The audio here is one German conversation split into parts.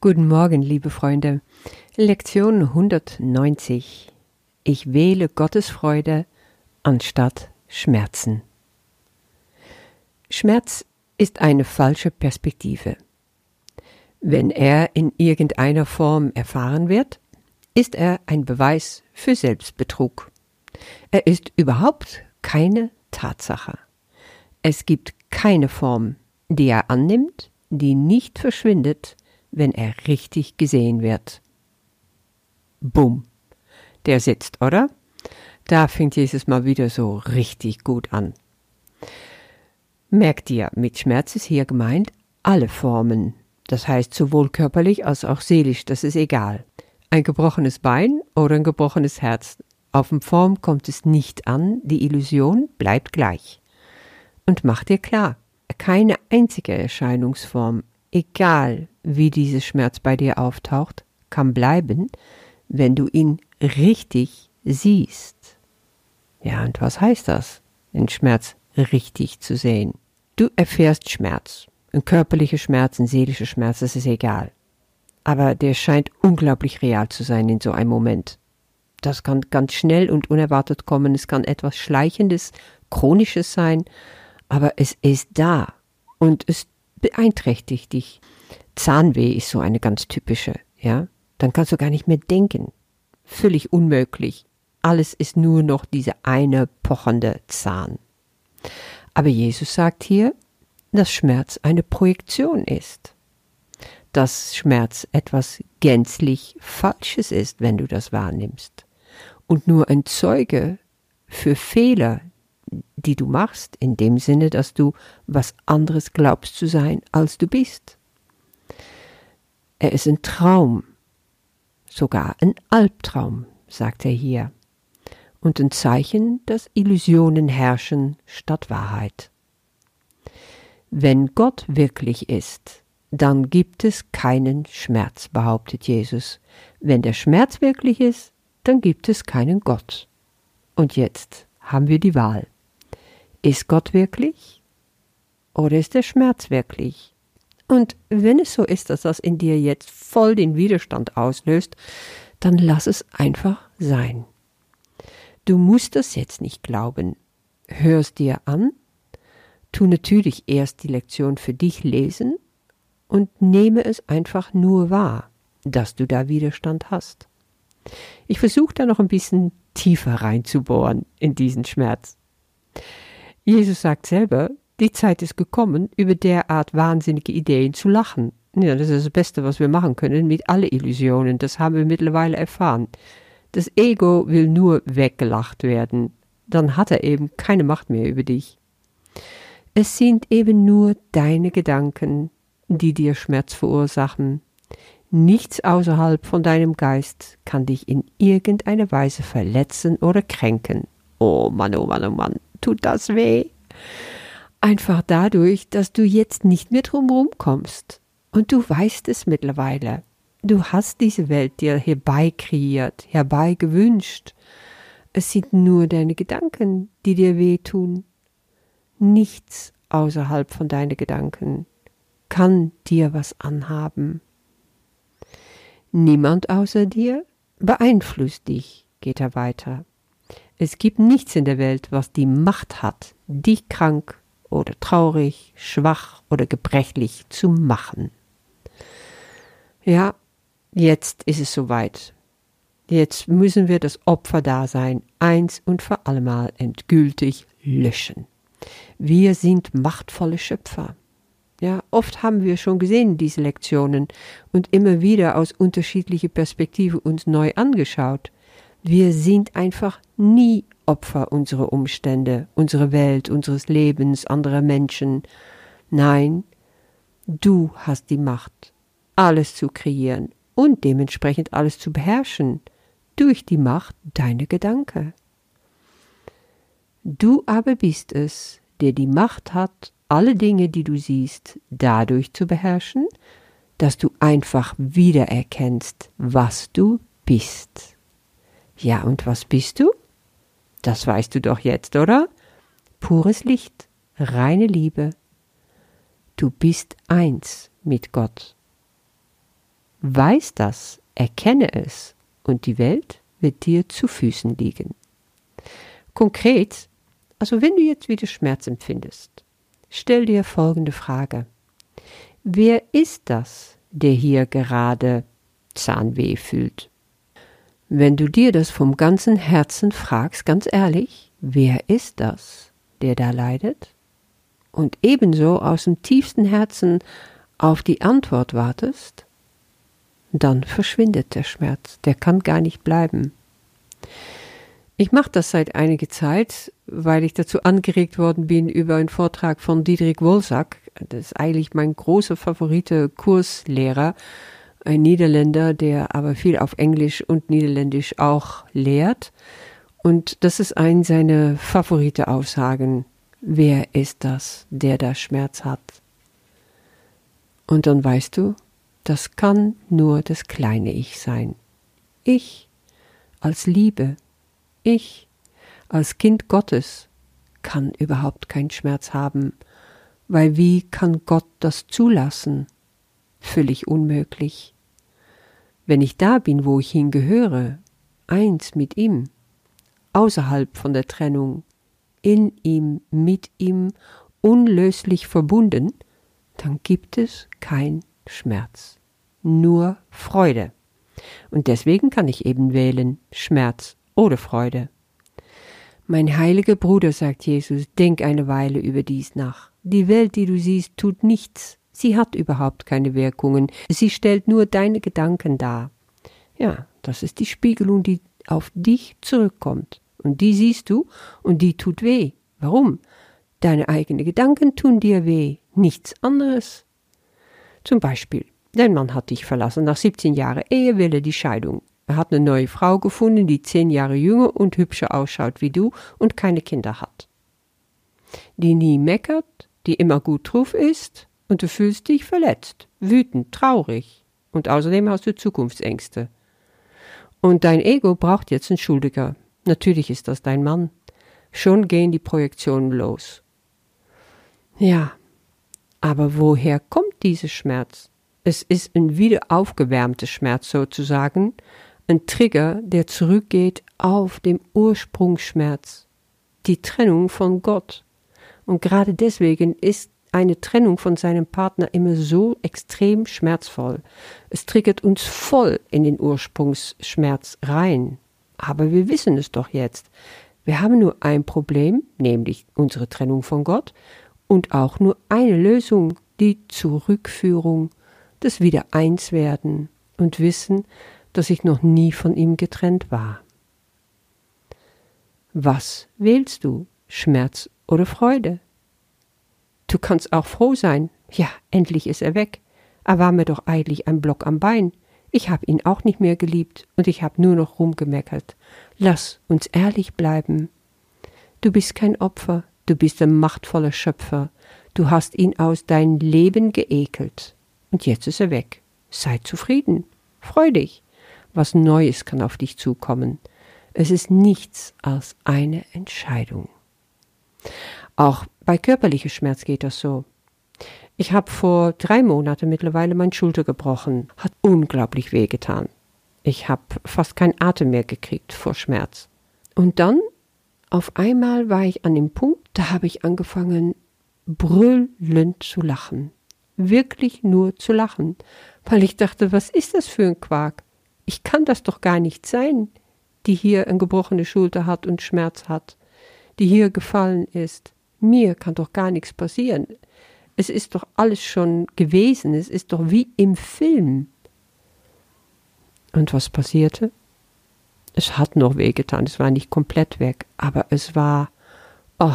Guten Morgen, liebe Freunde. Lektion 190. Ich wähle Gottes Freude anstatt Schmerzen. Schmerz ist eine falsche Perspektive. Wenn er in irgendeiner Form erfahren wird, ist er ein Beweis für Selbstbetrug. Er ist überhaupt keine Tatsache. Es gibt keine Form, die er annimmt, die nicht verschwindet, wenn er richtig gesehen wird. Bumm. Der sitzt, oder? Da fängt Jesus mal wieder so richtig gut an. Merkt ihr, mit Schmerz ist hier gemeint alle Formen. Das heißt sowohl körperlich als auch seelisch, das ist egal. Ein gebrochenes Bein oder ein gebrochenes Herz. Auf den Form kommt es nicht an, die Illusion bleibt gleich. Und mach dir klar, keine einzige Erscheinungsform, egal wie dieser Schmerz bei dir auftaucht, kann bleiben, wenn du ihn richtig siehst. Ja, und was heißt das, den Schmerz richtig zu sehen? Du erfährst Schmerz. Ein körperlicher Schmerz, ein seelischer Schmerz, das ist egal. Aber der scheint unglaublich real zu sein in so einem Moment. Das kann ganz schnell und unerwartet kommen. Es kann etwas Schleichendes, Chronisches sein, aber es ist da und es beeinträchtigt dich. Zahnweh ist so eine ganz typische, ja. Dann kannst du gar nicht mehr denken. Völlig unmöglich. Alles ist nur noch dieser eine pochende Zahn. Aber Jesus sagt hier, dass Schmerz eine Projektion ist. Dass Schmerz etwas gänzlich Falsches ist, wenn du das wahrnimmst. Und nur ein Zeuge für Fehler, die du machst, in dem Sinne, dass du was anderes glaubst zu sein, als du bist. Er ist ein Traum, sogar ein Albtraum, sagt er hier, und ein Zeichen, dass Illusionen herrschen statt Wahrheit. Wenn Gott wirklich ist, dann gibt es keinen Schmerz, behauptet Jesus. Wenn der Schmerz wirklich ist, dann gibt es keinen Gott. Und jetzt haben wir die Wahl. Ist Gott wirklich? Oder ist der Schmerz wirklich? Und wenn es so ist, dass das in dir jetzt voll den Widerstand auslöst, dann lass es einfach sein. Du musst das jetzt nicht glauben. Hör es dir an, tu natürlich erst die Lektion für dich lesen und nehme es einfach nur wahr, dass du da Widerstand hast. Ich versuche da noch ein bisschen tiefer reinzubohren in diesen Schmerz. Jesus sagt selber, die Zeit ist gekommen, über derart wahnsinnige Ideen zu lachen. Ja, das ist das Beste, was wir machen können mit alle Illusionen. Das haben wir mittlerweile erfahren. Das Ego will nur weggelacht werden. Dann hat er eben keine Macht mehr über dich. Es sind eben nur deine Gedanken, die dir Schmerz verursachen. Nichts außerhalb von deinem Geist kann dich in irgendeiner Weise verletzen oder kränken. Oh Mann, oh Mann, oh Mann tut das weh. Einfach dadurch, dass du jetzt nicht mehr drumherum kommst. Und du weißt es mittlerweile. Du hast diese Welt dir herbeikreiert, herbeigewünscht. Es sind nur deine Gedanken, die dir wehtun. Nichts außerhalb von deinen Gedanken kann dir was anhaben. Niemand außer dir beeinflusst dich, geht er weiter. Es gibt nichts in der Welt, was die Macht hat, dich krank oder traurig, schwach oder gebrechlich zu machen. Ja, jetzt ist es soweit. Jetzt müssen wir das Opferdasein eins und für allemal endgültig löschen. Wir sind machtvolle Schöpfer. Ja, oft haben wir schon gesehen diese Lektionen und immer wieder aus unterschiedlicher Perspektive uns neu angeschaut. Wir sind einfach nie Opfer unserer Umstände, unserer Welt, unseres Lebens, anderer Menschen. Nein, du hast die Macht, alles zu kreieren und dementsprechend alles zu beherrschen, durch die Macht deiner Gedanken. Du aber bist es, der die Macht hat, alle Dinge, die du siehst, dadurch zu beherrschen, dass du einfach wiedererkennst, was du bist. Ja, und was bist du? Das weißt du doch jetzt, oder? Pures Licht, reine Liebe. Du bist eins mit Gott. weiß das, erkenne es und die Welt wird dir zu Füßen liegen. Konkret, also wenn du jetzt wieder Schmerz empfindest, stell dir folgende Frage. Wer ist das, der hier gerade Zahnweh fühlt? Wenn du dir das vom ganzen Herzen fragst, ganz ehrlich, wer ist das, der da leidet? Und ebenso aus dem tiefsten Herzen auf die Antwort wartest, dann verschwindet der Schmerz, der kann gar nicht bleiben. Ich mache das seit einiger Zeit, weil ich dazu angeregt worden bin über einen Vortrag von Diederik Wolsack. Das ist eigentlich mein großer Favorite Kurslehrer, ein Niederländer, der aber viel auf Englisch und Niederländisch auch lehrt. Und das ist ein seiner favorite Aussagen. Wer ist das, der da Schmerz hat? Und dann weißt du, das kann nur das kleine Ich sein. Ich als Liebe, ich als Kind Gottes kann überhaupt keinen Schmerz haben, weil wie kann Gott das zulassen? Völlig unmöglich. Wenn ich da bin, wo ich hingehöre, eins mit ihm, außerhalb von der Trennung, in ihm, mit ihm, unlöslich verbunden, dann gibt es kein Schmerz, nur Freude. Und deswegen kann ich eben wählen Schmerz oder Freude. Mein heiliger Bruder, sagt Jesus, denk eine Weile über dies nach. Die Welt, die du siehst, tut nichts. Sie hat überhaupt keine Wirkungen. Sie stellt nur deine Gedanken dar. Ja, das ist die Spiegelung, die auf dich zurückkommt. Und die siehst du und die tut weh. Warum? Deine eigenen Gedanken tun dir weh, nichts anderes. Zum Beispiel, dein Mann hat dich verlassen, nach 17 Jahren Ehe will er die Scheidung. Er hat eine neue Frau gefunden, die zehn Jahre jünger und hübscher ausschaut wie du und keine Kinder hat. Die nie meckert, die immer gut drauf ist und du fühlst dich verletzt, wütend, traurig und außerdem hast du Zukunftsängste. Und dein Ego braucht jetzt einen Schuldiger. Natürlich ist das dein Mann. Schon gehen die Projektionen los. Ja, aber woher kommt dieser Schmerz? Es ist ein wieder aufgewärmter Schmerz sozusagen, ein Trigger, der zurückgeht auf den Ursprungsschmerz, die Trennung von Gott. Und gerade deswegen ist eine Trennung von seinem Partner immer so extrem schmerzvoll. Es triggert uns voll in den Ursprungsschmerz rein. Aber wir wissen es doch jetzt. Wir haben nur ein Problem, nämlich unsere Trennung von Gott, und auch nur eine Lösung, die Zurückführung, das Wiedereinswerden und Wissen, dass ich noch nie von ihm getrennt war. Was wählst du, Schmerz oder Freude? Du kannst auch froh sein. Ja, endlich ist er weg. Er war mir doch eigentlich ein Block am Bein. Ich hab ihn auch nicht mehr geliebt und ich hab nur noch rumgemeckert. Lass uns ehrlich bleiben. Du bist kein Opfer, du bist ein machtvoller Schöpfer. Du hast ihn aus dein Leben geekelt. Und jetzt ist er weg. Sei zufrieden. Freu dich. Was Neues kann auf dich zukommen. Es ist nichts als eine Entscheidung. Auch bei körperlichem Schmerz geht das so. Ich habe vor drei Monaten mittlerweile meine Schulter gebrochen. Hat unglaublich wehgetan. Ich habe fast keinen Atem mehr gekriegt vor Schmerz. Und dann, auf einmal war ich an dem Punkt, da habe ich angefangen, brüllend zu lachen. Wirklich nur zu lachen. Weil ich dachte, was ist das für ein Quark? Ich kann das doch gar nicht sein, die hier eine gebrochene Schulter hat und Schmerz hat, die hier gefallen ist mir kann doch gar nichts passieren. Es ist doch alles schon gewesen, es ist doch wie im Film. Und was passierte? Es hat noch wehgetan, es war nicht komplett weg, aber es war oh,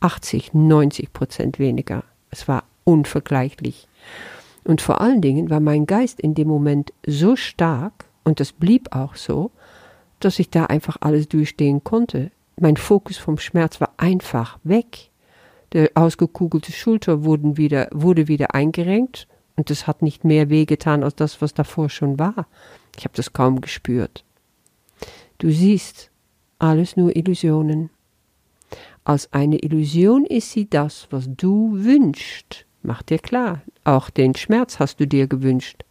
80, 90 Prozent weniger. Es war unvergleichlich. Und vor allen Dingen war mein Geist in dem Moment so stark, und das blieb auch so, dass ich da einfach alles durchstehen konnte mein Fokus vom Schmerz war einfach weg. Der ausgekugelte Schulter wurden wieder, wurde wieder eingerenkt und es hat nicht mehr wehgetan als das, was davor schon war. Ich habe das kaum gespürt. Du siehst, alles nur Illusionen. Als eine Illusion ist sie das, was du wünschst. Mach dir klar, auch den Schmerz hast du dir gewünscht.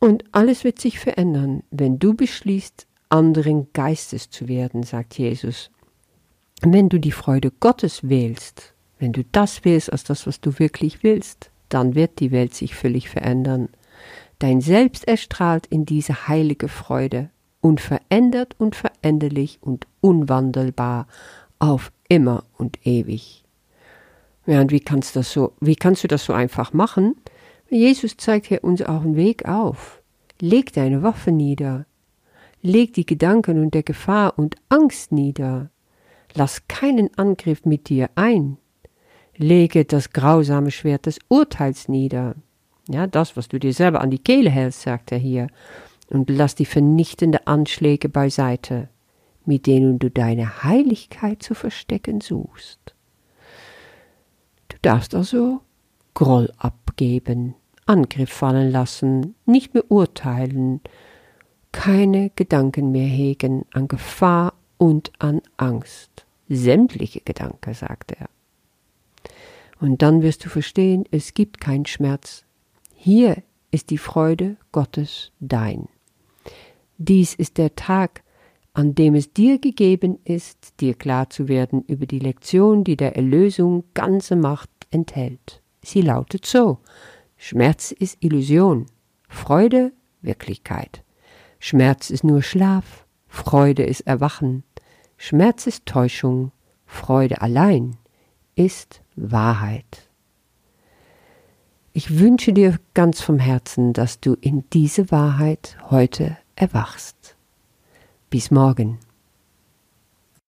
Und alles wird sich verändern, wenn du beschließt, anderen Geistes zu werden, sagt Jesus. Wenn du die Freude Gottes wählst, wenn du das wählst als das, was du wirklich willst, dann wird die Welt sich völlig verändern. Dein Selbst erstrahlt in diese heilige Freude, unverändert und veränderlich und unwandelbar auf immer und ewig. Ja, und wie kannst, das so, wie kannst du das so einfach machen? Jesus zeigt hier uns auch einen Weg auf. Leg deine Waffe nieder. Leg die Gedanken und der Gefahr und Angst nieder. Lass keinen Angriff mit dir ein. Lege das grausame Schwert des Urteils nieder. Ja, das, was du dir selber an die Kehle hältst, sagt er hier. Und lass die vernichtenden Anschläge beiseite, mit denen du deine Heiligkeit zu verstecken suchst. Du darfst also Groll abgeben, Angriff fallen lassen, nicht mehr urteilen, keine Gedanken mehr hegen an Gefahr und an Angst. Sämtliche Gedanken, sagt er. Und dann wirst du verstehen, es gibt keinen Schmerz. Hier ist die Freude Gottes dein. Dies ist der Tag, an dem es dir gegeben ist, dir klar zu werden über die Lektion, die der Erlösung ganze Macht enthält. Sie lautet so Schmerz ist Illusion, Freude Wirklichkeit. Schmerz ist nur Schlaf, Freude ist Erwachen. Schmerz ist Täuschung, Freude allein ist Wahrheit. Ich wünsche dir ganz vom Herzen, dass du in diese Wahrheit heute erwachst. Bis morgen.